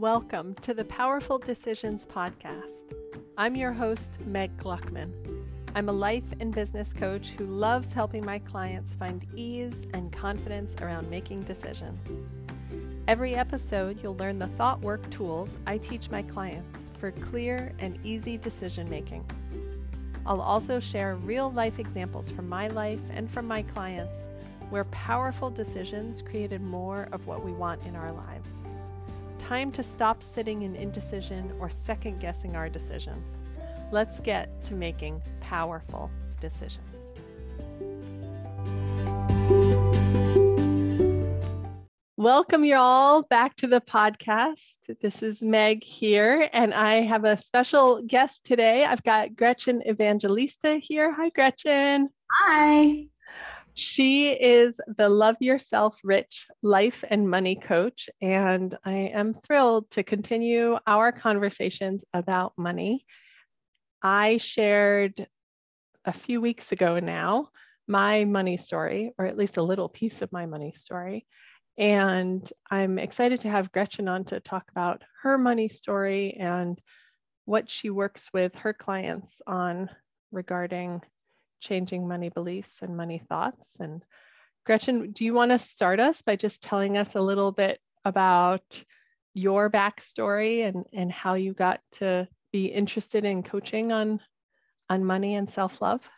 Welcome to the Powerful Decisions Podcast. I'm your host, Meg Gluckman. I'm a life and business coach who loves helping my clients find ease and confidence around making decisions. Every episode, you'll learn the thought work tools I teach my clients for clear and easy decision making. I'll also share real life examples from my life and from my clients where powerful decisions created more of what we want in our lives. Time to stop sitting in indecision or second guessing our decisions. Let's get to making powerful decisions. Welcome, y'all, back to the podcast. This is Meg here, and I have a special guest today. I've got Gretchen Evangelista here. Hi, Gretchen. Hi. She is the Love Yourself Rich life and money coach, and I am thrilled to continue our conversations about money. I shared a few weeks ago now my money story, or at least a little piece of my money story. And I'm excited to have Gretchen on to talk about her money story and what she works with her clients on regarding changing money beliefs and money thoughts. And Gretchen, do you want to start us by just telling us a little bit about your backstory and, and how you got to be interested in coaching on, on money and self-love?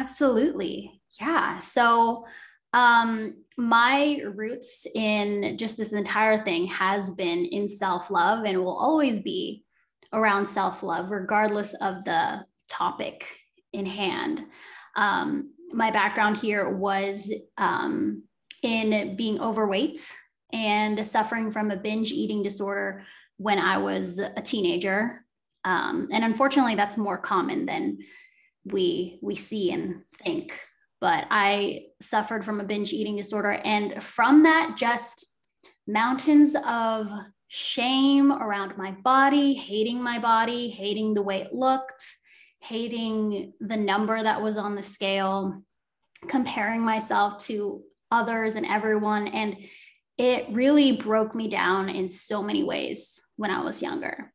Absolutely. Yeah. So um, my roots in just this entire thing has been in self-love and will always be around self-love, regardless of the topic in hand. Um, my background here was um, in being overweight and suffering from a binge eating disorder when I was a teenager. Um, and unfortunately, that's more common than we we see and think. But I suffered from a binge eating disorder, and from that, just mountains of shame around my body, hating my body, hating the way it looked, hating the number that was on the scale, comparing myself to others and everyone. And it really broke me down in so many ways when I was younger.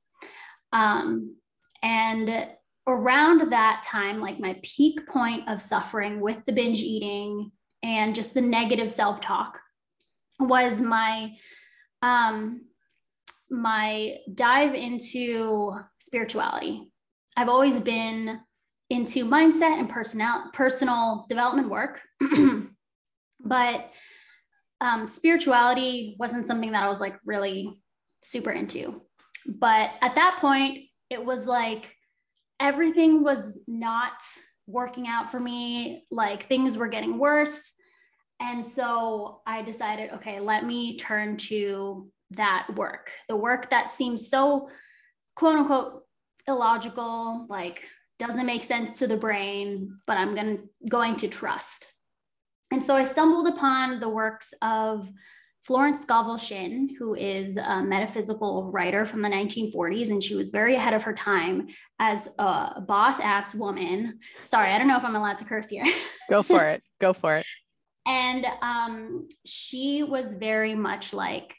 Um, and around that time, like my peak point of suffering with the binge eating and just the negative self talk was my um, my dive into spirituality I've always been into mindset and personal personal development work, but um, spirituality wasn't something that I was like really super into. But at that point, it was like everything was not working out for me. Like things were getting worse. And so I decided, okay, let me turn to that work, the work that seems so quote unquote illogical, like doesn't make sense to the brain, but I'm gonna, going to trust. And so I stumbled upon the works of Florence Scovel Shinn, who is a metaphysical writer from the 1940s, and she was very ahead of her time as a boss ass woman. Sorry, I don't know if I'm allowed to curse here. Go for it. Go for it. And um, she was very much like,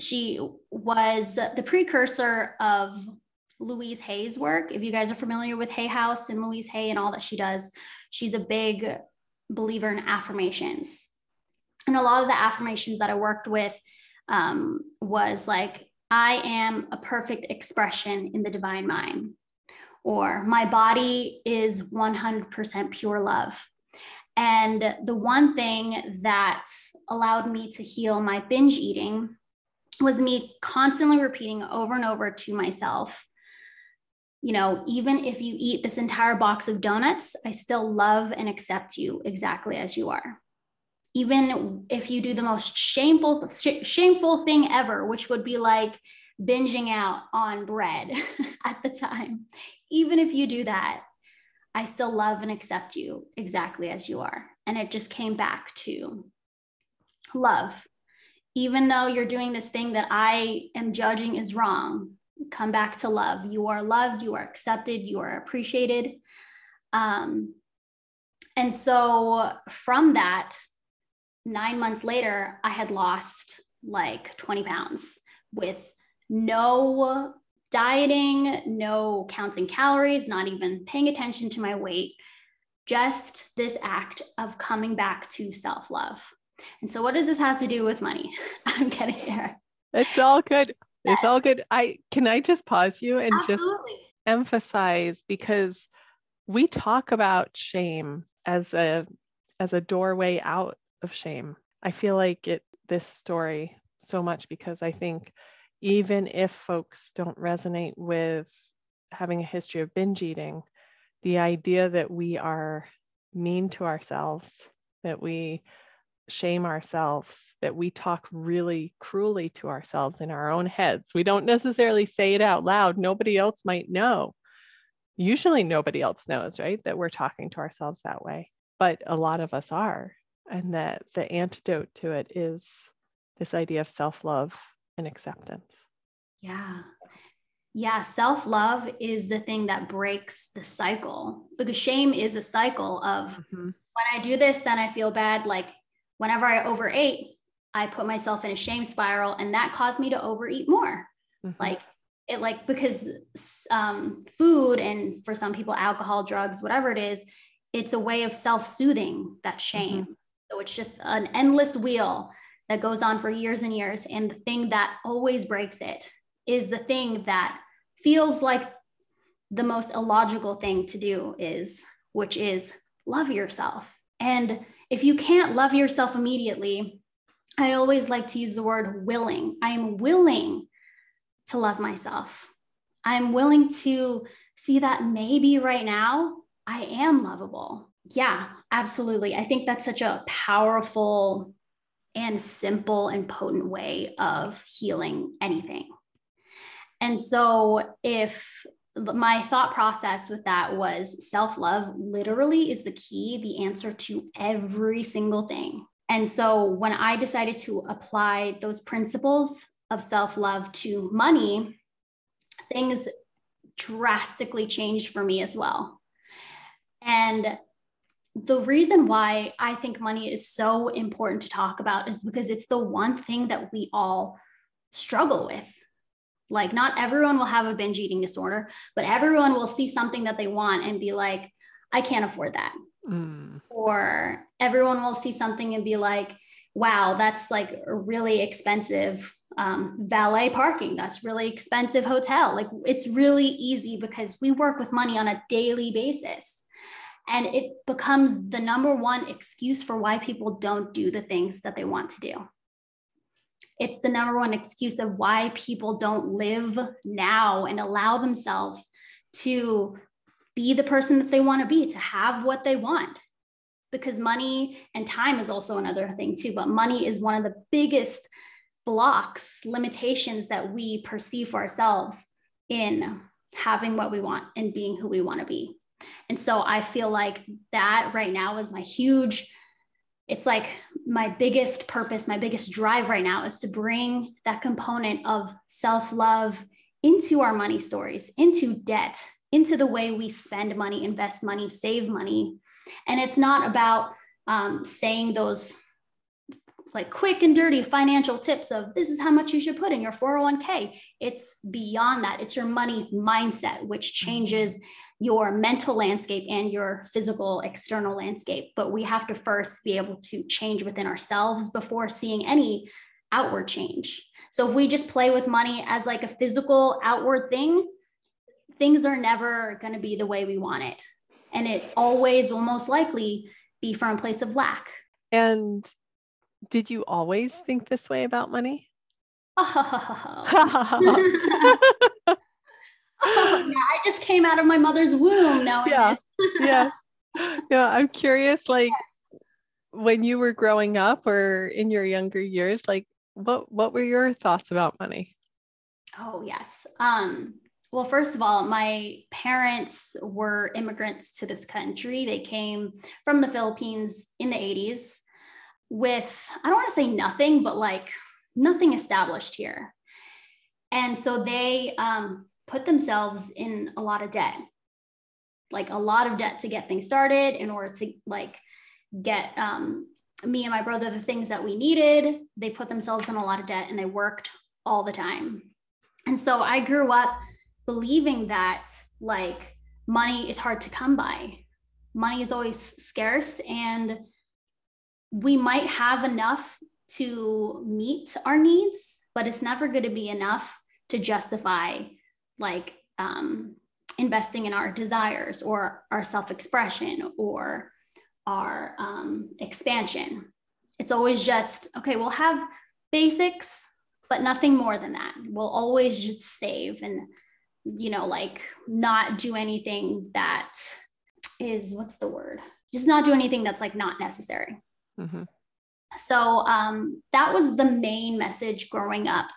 she was the precursor of Louise Hay's work. If you guys are familiar with Hay House and Louise Hay and all that she does, she's a big believer in affirmations. And a lot of the affirmations that I worked with um, was like, I am a perfect expression in the divine mind, or my body is 100% pure love. And the one thing that allowed me to heal my binge eating was me constantly repeating over and over to myself you know, even if you eat this entire box of donuts, I still love and accept you exactly as you are. Even if you do the most shameful, sh- shameful thing ever, which would be like binging out on bread at the time, even if you do that, I still love and accept you exactly as you are. And it just came back to love. Even though you're doing this thing that I am judging is wrong, come back to love. You are loved, you are accepted, you are appreciated. Um, and so from that, nine months later, I had lost like 20 pounds with no dieting, no counting calories, not even paying attention to my weight, just this act of coming back to self love. And so, what does this have to do with money? I'm getting there. It's all good. Yes. It's all good. I can I just pause you and Absolutely. just emphasize because we talk about shame as a as a doorway out of shame. I feel like it this story so much because I think even if folks don't resonate with having a history of binge eating, the idea that we are mean to ourselves, that we shame ourselves, that we talk really cruelly to ourselves in our own heads. We don't necessarily say it out loud. Nobody else might know. Usually, nobody else knows, right? That we're talking to ourselves that way. But a lot of us are. And that the antidote to it is this idea of self love and acceptance. Yeah. Yeah. Self love is the thing that breaks the cycle because shame is a cycle of mm-hmm. when I do this, then I feel bad. Like whenever I overate, I put myself in a shame spiral and that caused me to overeat more. Mm-hmm. Like it, like because um, food and for some people, alcohol, drugs, whatever it is, it's a way of self soothing that shame. Mm-hmm. So it's just an endless wheel that goes on for years and years. And the thing that always breaks it is the thing that feels like the most illogical thing to do is, which is love yourself. And if you can't love yourself immediately, I always like to use the word willing. I am willing to love myself. I'm willing to see that maybe right now I am lovable. Yeah, absolutely. I think that's such a powerful and simple and potent way of healing anything. And so, if my thought process with that was self love literally is the key, the answer to every single thing. And so, when I decided to apply those principles of self love to money, things drastically changed for me as well. And the reason why I think money is so important to talk about is because it's the one thing that we all struggle with. Like, not everyone will have a binge eating disorder, but everyone will see something that they want and be like, I can't afford that. Mm. Or everyone will see something and be like, wow, that's like really expensive um, valet parking. That's really expensive hotel. Like, it's really easy because we work with money on a daily basis. And it becomes the number one excuse for why people don't do the things that they want to do. It's the number one excuse of why people don't live now and allow themselves to be the person that they want to be, to have what they want. Because money and time is also another thing, too. But money is one of the biggest blocks, limitations that we perceive for ourselves in having what we want and being who we want to be. And so I feel like that right now is my huge, it's like my biggest purpose, my biggest drive right now is to bring that component of self love into our money stories, into debt, into the way we spend money, invest money, save money. And it's not about um, saying those like quick and dirty financial tips of this is how much you should put in your 401k. It's beyond that. It's your money mindset, which changes your mental landscape and your physical external landscape. But we have to first be able to change within ourselves before seeing any outward change. So if we just play with money as like a physical outward thing, things are never going to be the way we want it. And it always will most likely be from a place of lack. And did you always think this way about money? oh, I just came out of my mother's womb now. Yeah. yeah. Yeah. I'm curious, like yes. when you were growing up or in your younger years, like what what were your thoughts about money? Oh yes. Um, well, first of all, my parents were immigrants to this country. They came from the Philippines in the 80s with, I don't want to say nothing, but like nothing established here. And so they um, put themselves in a lot of debt like a lot of debt to get things started in order to like get um, me and my brother the things that we needed they put themselves in a lot of debt and they worked all the time And so I grew up believing that like money is hard to come by. Money is always scarce and we might have enough to meet our needs, but it's never going to be enough to justify like um, investing in our desires or our self expression or our um, expansion. It's always just, okay, we'll have basics, but nothing more than that. We'll always just save and, you know, like not do anything that is, what's the word? Just not do anything that's like not necessary. Mm-hmm. So um, that was the main message growing up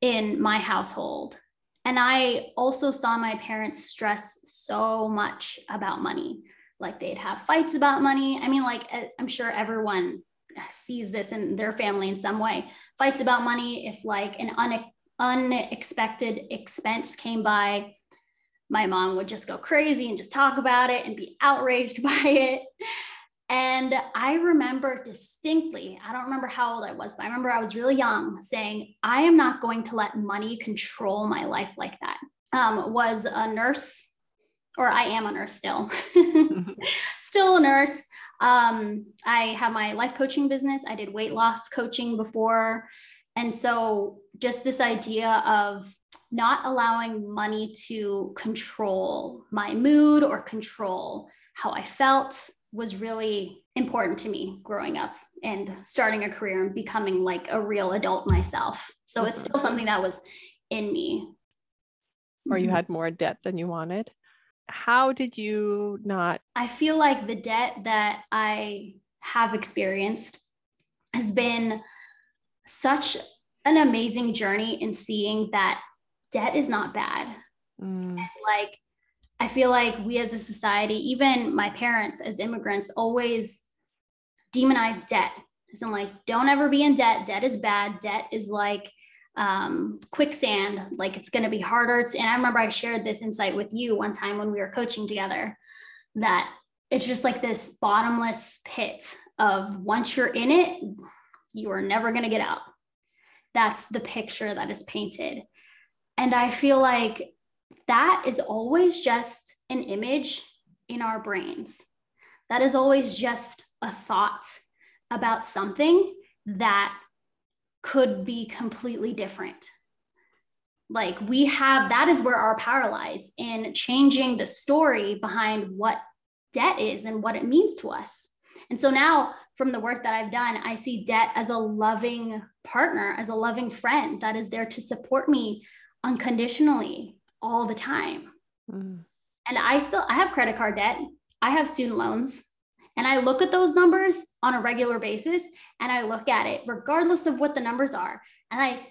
in my household. And I also saw my parents stress so much about money. Like they'd have fights about money. I mean, like, I'm sure everyone sees this in their family in some way fights about money. If like an une- unexpected expense came by, my mom would just go crazy and just talk about it and be outraged by it. And I remember distinctly, I don't remember how old I was, but I remember I was really young saying, I am not going to let money control my life like that. Um, was a nurse, or I am a nurse still, still a nurse. Um, I have my life coaching business. I did weight loss coaching before. And so just this idea of not allowing money to control my mood or control how I felt was really important to me growing up and starting a career and becoming like a real adult myself. So mm-hmm. it's still something that was in me. Or you mm-hmm. had more debt than you wanted. How did you not? I feel like the debt that I have experienced has been such an amazing journey in seeing that debt is not bad. Mm. Like I feel like we as a society, even my parents as immigrants, always demonize debt. So I'm like, don't ever be in debt. Debt is bad. Debt is like um, quicksand. Like it's going to be harder. To, and I remember I shared this insight with you one time when we were coaching together that it's just like this bottomless pit of once you're in it, you are never going to get out. That's the picture that is painted. And I feel like that is always just an image in our brains. That is always just a thought about something that could be completely different. Like we have, that is where our power lies in changing the story behind what debt is and what it means to us. And so now, from the work that I've done, I see debt as a loving partner, as a loving friend that is there to support me unconditionally all the time. Mm. And I still I have credit card debt. I have student loans. And I look at those numbers on a regular basis and I look at it regardless of what the numbers are. And I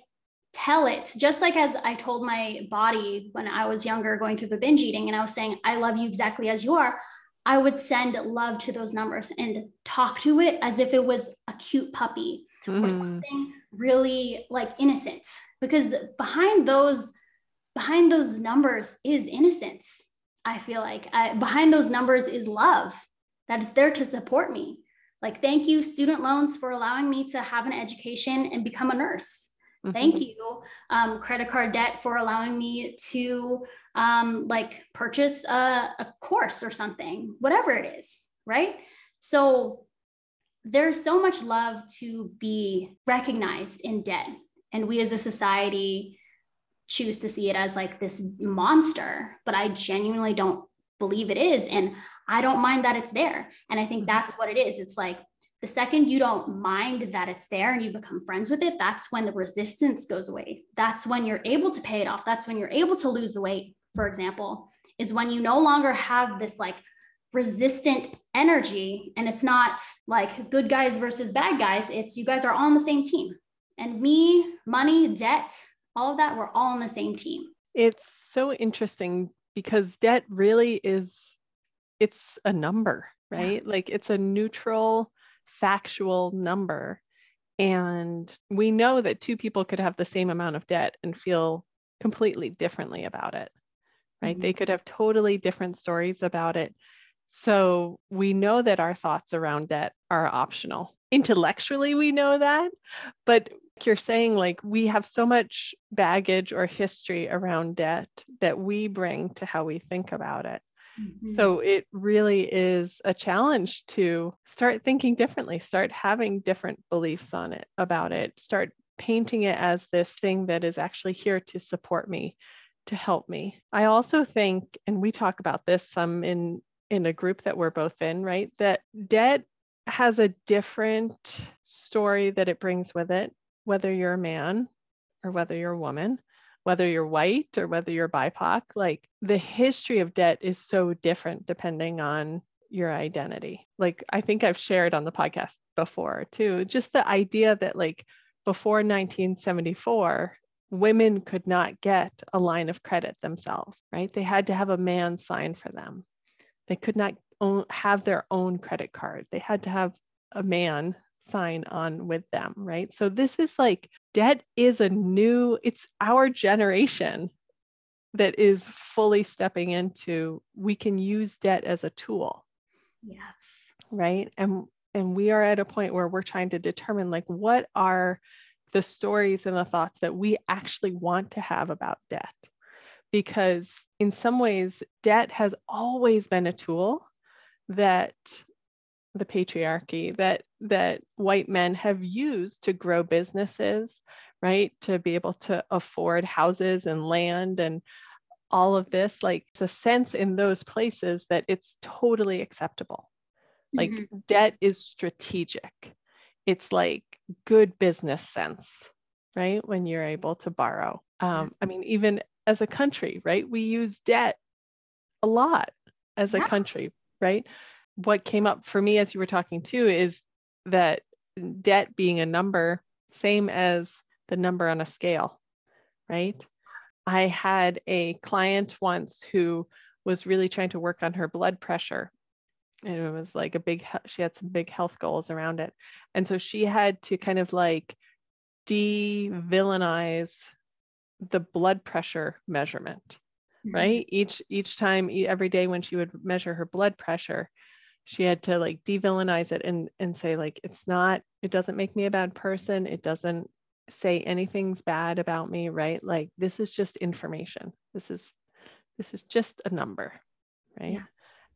tell it just like as I told my body when I was younger going through the binge eating and I was saying, I love you exactly as you are. I would send love to those numbers and talk to it as if it was a cute puppy mm. or something really like innocent. Because behind those behind those numbers is innocence. I feel like I, behind those numbers is love that is there to support me. Like, thank you, student loans, for allowing me to have an education and become a nurse. Mm-hmm. Thank you, um, credit card debt, for allowing me to um, like purchase a, a course or something, whatever it is, right? So there's so much love to be recognized in debt. And we as a society choose to see it as like this monster, but I genuinely don't believe it is. And I don't mind that it's there. And I think mm-hmm. that's what it is. It's like the second you don't mind that it's there and you become friends with it, that's when the resistance goes away. That's when you're able to pay it off. That's when you're able to lose the weight, for example, is when you no longer have this like resistant energy and it's not like good guys versus bad guys. It's you guys are all on the same team. And me, money, debt, all of that, we're all on the same team. It's so interesting because debt really is it's a number, right? Yeah. Like it's a neutral, factual number. And we know that two people could have the same amount of debt and feel completely differently about it, right? Mm-hmm. They could have totally different stories about it. So we know that our thoughts around debt are optional. Intellectually, we know that, but you're saying like we have so much baggage or history around debt that we bring to how we think about it. Mm-hmm. So it really is a challenge to start thinking differently, start having different beliefs on it about it, start painting it as this thing that is actually here to support me, to help me. I also think, and we talk about this some in in a group that we're both in, right? That debt has a different story that it brings with it, whether you're a man or whether you're a woman whether you're white or whether you're BIPOC, like the history of debt is so different depending on your identity. Like I think I've shared on the podcast before too, just the idea that like before 1974, women could not get a line of credit themselves, right? They had to have a man sign for them. They could not own, have their own credit card. They had to have a man sign on with them, right? So this is like debt is a new, it's our generation that is fully stepping into we can use debt as a tool. Yes. Right? And and we are at a point where we're trying to determine like what are the stories and the thoughts that we actually want to have about debt because in some ways debt has always been a tool that the patriarchy that that white men have used to grow businesses right? To be able to afford houses and land and all of this like it's a sense in those places that it's totally acceptable. Like mm-hmm. debt is strategic. It's like good business sense right? When you're able to borrow. Um, i mean even as a country right? We use debt a lot as a yeah. country right what came up for me as you were talking too is that debt being a number, same as the number on a scale, right? I had a client once who was really trying to work on her blood pressure. And it was like a big, she had some big health goals around it. And so she had to kind of like de villainize the blood pressure measurement, mm-hmm. right? Each, each time, every day when she would measure her blood pressure, she had to like devillainize it and and say like it's not it doesn't make me a bad person it doesn't say anything's bad about me right like this is just information this is this is just a number right yeah.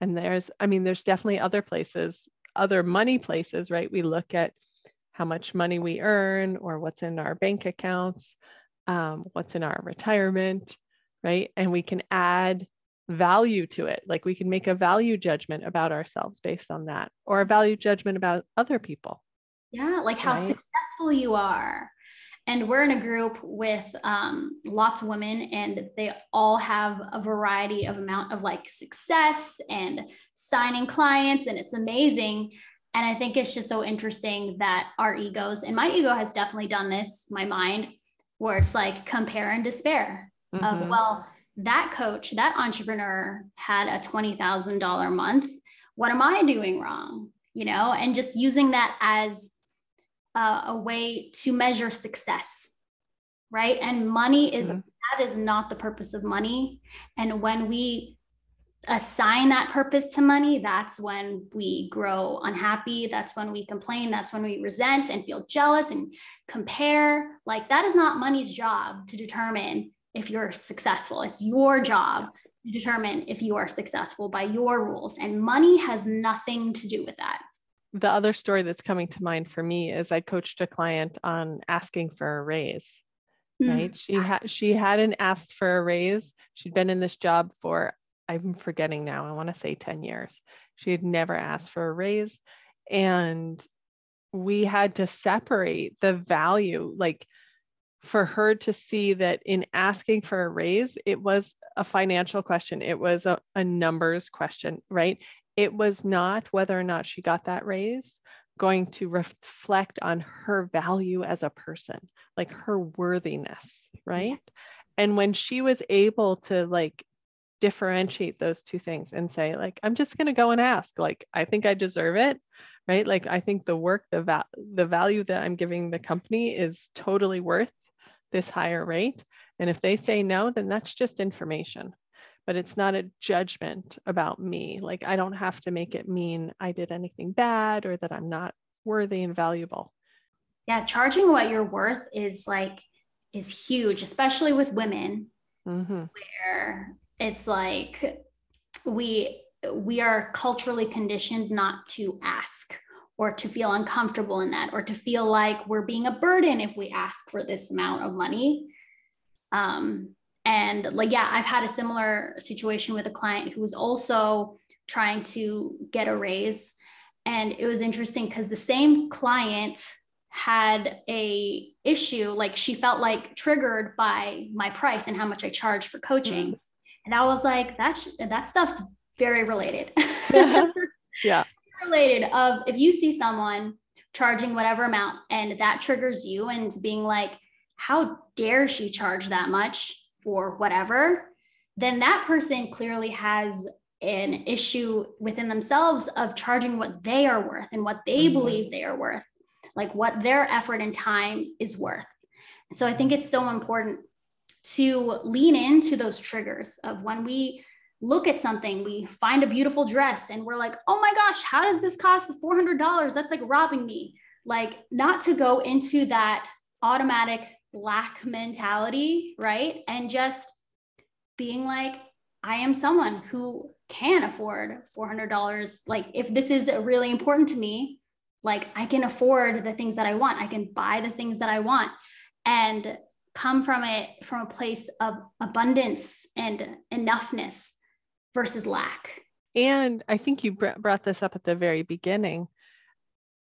and there's i mean there's definitely other places other money places right we look at how much money we earn or what's in our bank accounts um, what's in our retirement right and we can add value to it. Like we can make a value judgment about ourselves based on that, or a value judgment about other people. Yeah, like how right? successful you are. And we're in a group with um, lots of women, and they all have a variety of amount of like success and signing clients, and it's amazing. And I think it's just so interesting that our egos, and my ego has definitely done this, my mind, where it's like compare and despair mm-hmm. of, well, that coach, that entrepreneur had a $20,000 month. What am I doing wrong? You know, and just using that as a, a way to measure success, right? And money is mm-hmm. that is not the purpose of money. And when we assign that purpose to money, that's when we grow unhappy. That's when we complain. That's when we resent and feel jealous and compare. Like that is not money's job to determine if you're successful. It's your job to determine if you are successful by your rules. And money has nothing to do with that. The other story that's coming to mind for me is I coached a client on asking for a raise. Mm. Right. She had she hadn't asked for a raise. She'd been in this job for I'm forgetting now, I want to say 10 years. She had never asked for a raise. And we had to separate the value, like for her to see that in asking for a raise, it was a financial question, it was a, a numbers question, right? It was not whether or not she got that raise going to reflect on her value as a person, like her worthiness, right? And when she was able to like differentiate those two things and say like i'm just going to go and ask like i think i deserve it right like i think the work the va- the value that i'm giving the company is totally worth this higher rate. And if they say no, then that's just information. but it's not a judgment about me. Like I don't have to make it mean I did anything bad or that I'm not worthy and valuable. Yeah, charging what you're worth is like is huge, especially with women, mm-hmm. where it's like we we are culturally conditioned not to ask or to feel uncomfortable in that or to feel like we're being a burden if we ask for this amount of money. Um, and like yeah i've had a similar situation with a client who was also trying to get a raise. And it was interesting because the same client had a issue like she felt like triggered by my price and how much i charge for coaching. Mm-hmm. and i was like that sh- that stuff's very related. Yeah related of if you see someone charging whatever amount and that triggers you and being like how dare she charge that much for whatever then that person clearly has an issue within themselves of charging what they are worth and what they mm-hmm. believe they are worth like what their effort and time is worth so i think it's so important to lean into those triggers of when we look at something, we find a beautiful dress and we're like, oh my gosh, how does this cost $400? That's like robbing me. Like, not to go into that automatic lack mentality, right? And just being like, I am someone who can afford $400. Like, if this is really important to me, like, I can afford the things that I want, I can buy the things that I want. And come from it from a place of abundance and enoughness versus lack. And I think you brought this up at the very beginning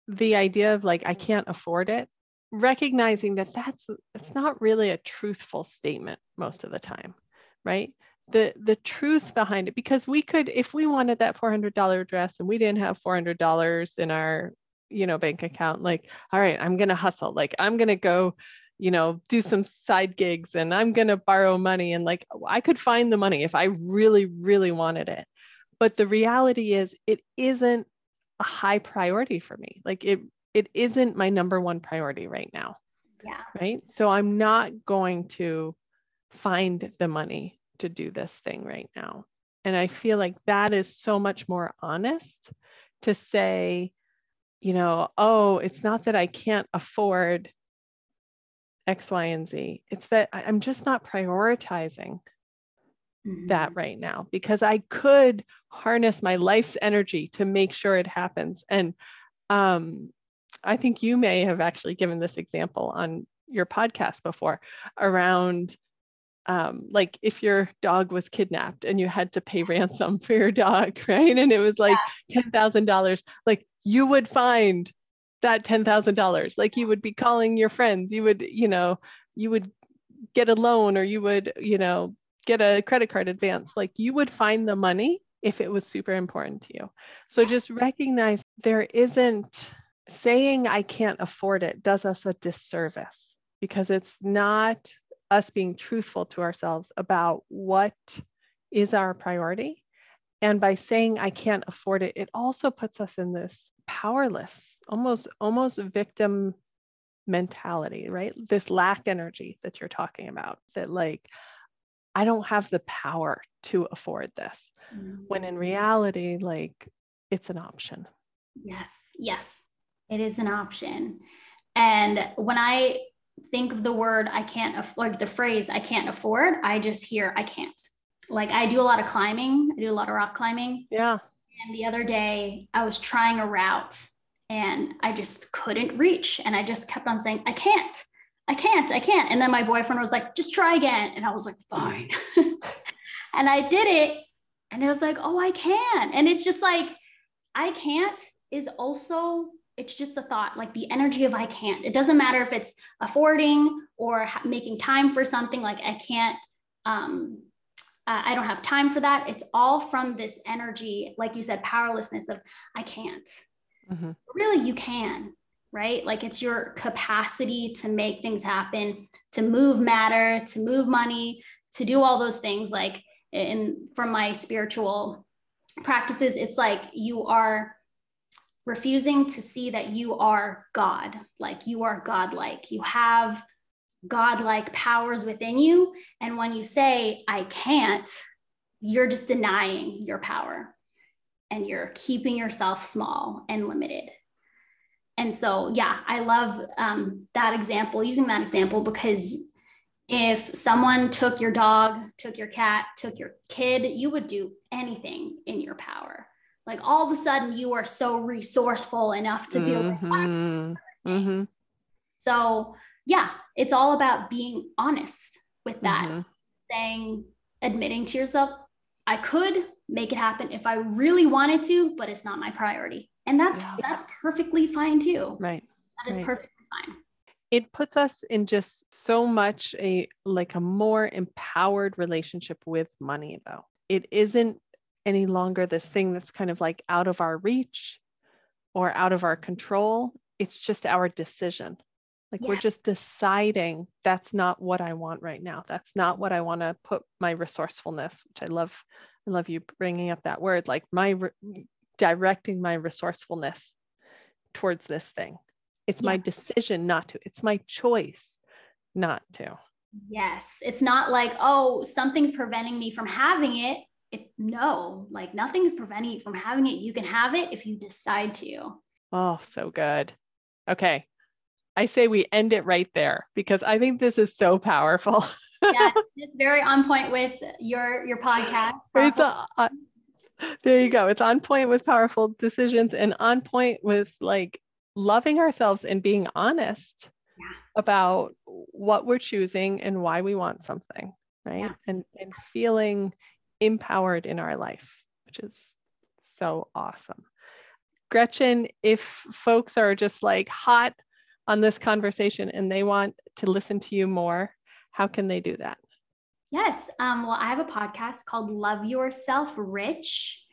the idea of like, I can't afford it, recognizing that that's it's not really a truthful statement most of the time, right? The, the truth behind it because we could if we wanted that $400 dress and we didn't have $400 in our you know bank account like all right i'm going to hustle like i'm going to go you know, do some side gigs and I'm going to borrow money. And like, I could find the money if I really, really wanted it. But the reality is, it isn't a high priority for me. Like, it, it isn't my number one priority right now. Yeah. Right. So I'm not going to find the money to do this thing right now. And I feel like that is so much more honest to say, you know, oh, it's not that I can't afford X, Y, and Z. It's that I'm just not prioritizing mm-hmm. that right now because I could harness my life's energy to make sure it happens. And um, I think you may have actually given this example on your podcast before around um, like if your dog was kidnapped and you had to pay ransom for your dog, right? And it was like $10,000, like you would find that $10,000. Like you would be calling your friends, you would, you know, you would get a loan or you would, you know, get a credit card advance. Like you would find the money if it was super important to you. So just recognize there isn't saying I can't afford it does us a disservice because it's not us being truthful to ourselves about what is our priority. And by saying I can't afford it, it also puts us in this powerless almost almost victim mentality right? This lack energy that you're talking about that like i don't have the power to afford this mm-hmm. when in reality like it's an option. Yes yes it is an option. And when i think of the word i can't afford the phrase i can't afford i just hear i can't. Like i do a lot of climbing i do a lot of rock climbing. Yeah. And the other day i was trying a route and I just couldn't reach. And I just kept on saying, I can't, I can't, I can't. And then my boyfriend was like, just try again. And I was like, fine. and I did it. And it was like, oh, I can. And it's just like, I can't is also, it's just the thought, like the energy of I can't. It doesn't matter if it's affording or making time for something, like I can't, um, uh, I don't have time for that. It's all from this energy, like you said, powerlessness of I can't mm-hmm. really you can right? Like it's your capacity to make things happen to move matter to move money to do all those things. Like in from my spiritual practices it's like you are refusing to see that you are god. Like you are godlike. You have godlike powers within you. And when you say i can't you're just denying your power and you're keeping yourself small and limited. And so, yeah, I love um, that example, using that example, because if someone took your dog, took your cat, took your kid, you would do anything in your power. Like all of a sudden, you are so resourceful enough to be able to. Mm-hmm. Mm-hmm. So, yeah, it's all about being honest with that, mm-hmm. saying, admitting to yourself, I could make it happen if I really wanted to, but it's not my priority. And that's yeah. that's perfectly fine too. Right. That is right. perfectly fine. It puts us in just so much a like a more empowered relationship with money though. It isn't any longer this thing that's kind of like out of our reach or out of our control. It's just our decision. Like yes. we're just deciding that's not what I want right now. That's not what I want to put my resourcefulness, which I love. I love you bringing up that word, like my re- directing my resourcefulness towards this thing. It's yeah. my decision not to. It's my choice not to. Yes, it's not like oh something's preventing me from having it. It no, like nothing is preventing you from having it. You can have it if you decide to. Oh, so good. Okay, I say we end it right there because I think this is so powerful. yeah, it's very on point with your your podcast. It's a, uh, there you go. It's on point with powerful decisions and on point with like loving ourselves and being honest yeah. about what we're choosing and why we want something, right? Yeah. And and feeling empowered in our life, which is so awesome. Gretchen, if folks are just like hot on this conversation and they want to listen to you more, how can they do that? Yes. Um, well, I have a podcast called Love Yourself Rich.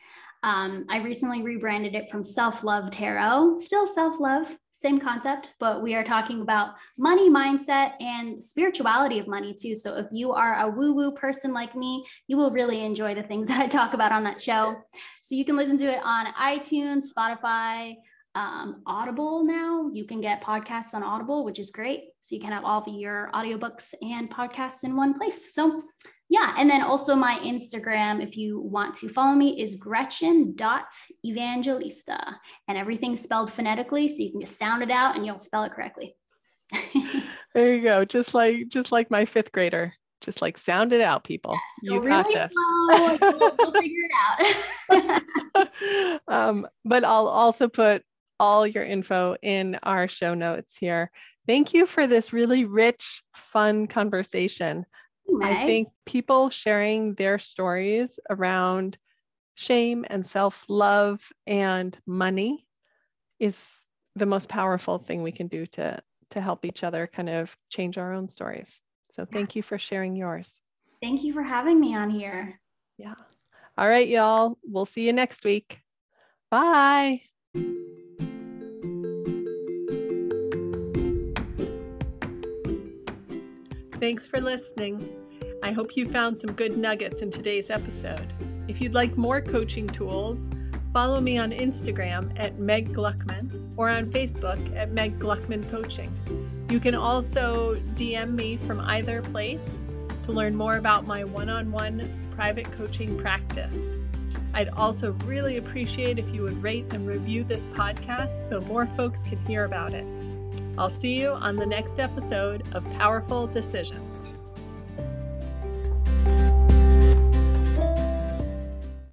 Um, I recently rebranded it from Self Love Tarot, still self love, same concept, but we are talking about money mindset and spirituality of money too. So if you are a woo woo person like me, you will really enjoy the things that I talk about on that show. So you can listen to it on iTunes, Spotify, um, Audible now. You can get podcasts on Audible, which is great. So you can have all of your audiobooks and podcasts in one place. So, yeah. And then also my Instagram, if you want to follow me, is gretchen.evangelista. And everything's spelled phonetically. So you can just sound it out and you'll spell it correctly. there you go. Just like just like my fifth grader. Just like sound it out, people. Yes, you really slow. You'll, you'll figure it out. um, but I'll also put all your info in our show notes here. Thank you for this really rich, fun conversation. I think people sharing their stories around shame and self love and money is the most powerful thing we can do to, to help each other kind of change our own stories. So thank you for sharing yours. Thank you for having me on here. Yeah. All right, y'all. We'll see you next week. Bye. Thanks for listening. I hope you found some good nuggets in today's episode. If you'd like more coaching tools, follow me on Instagram at Meg Gluckman or on Facebook at Meg Gluckman Coaching. You can also DM me from either place to learn more about my one on one private coaching practice. I'd also really appreciate if you would rate and review this podcast so more folks can hear about it. I'll see you on the next episode of Powerful Decisions.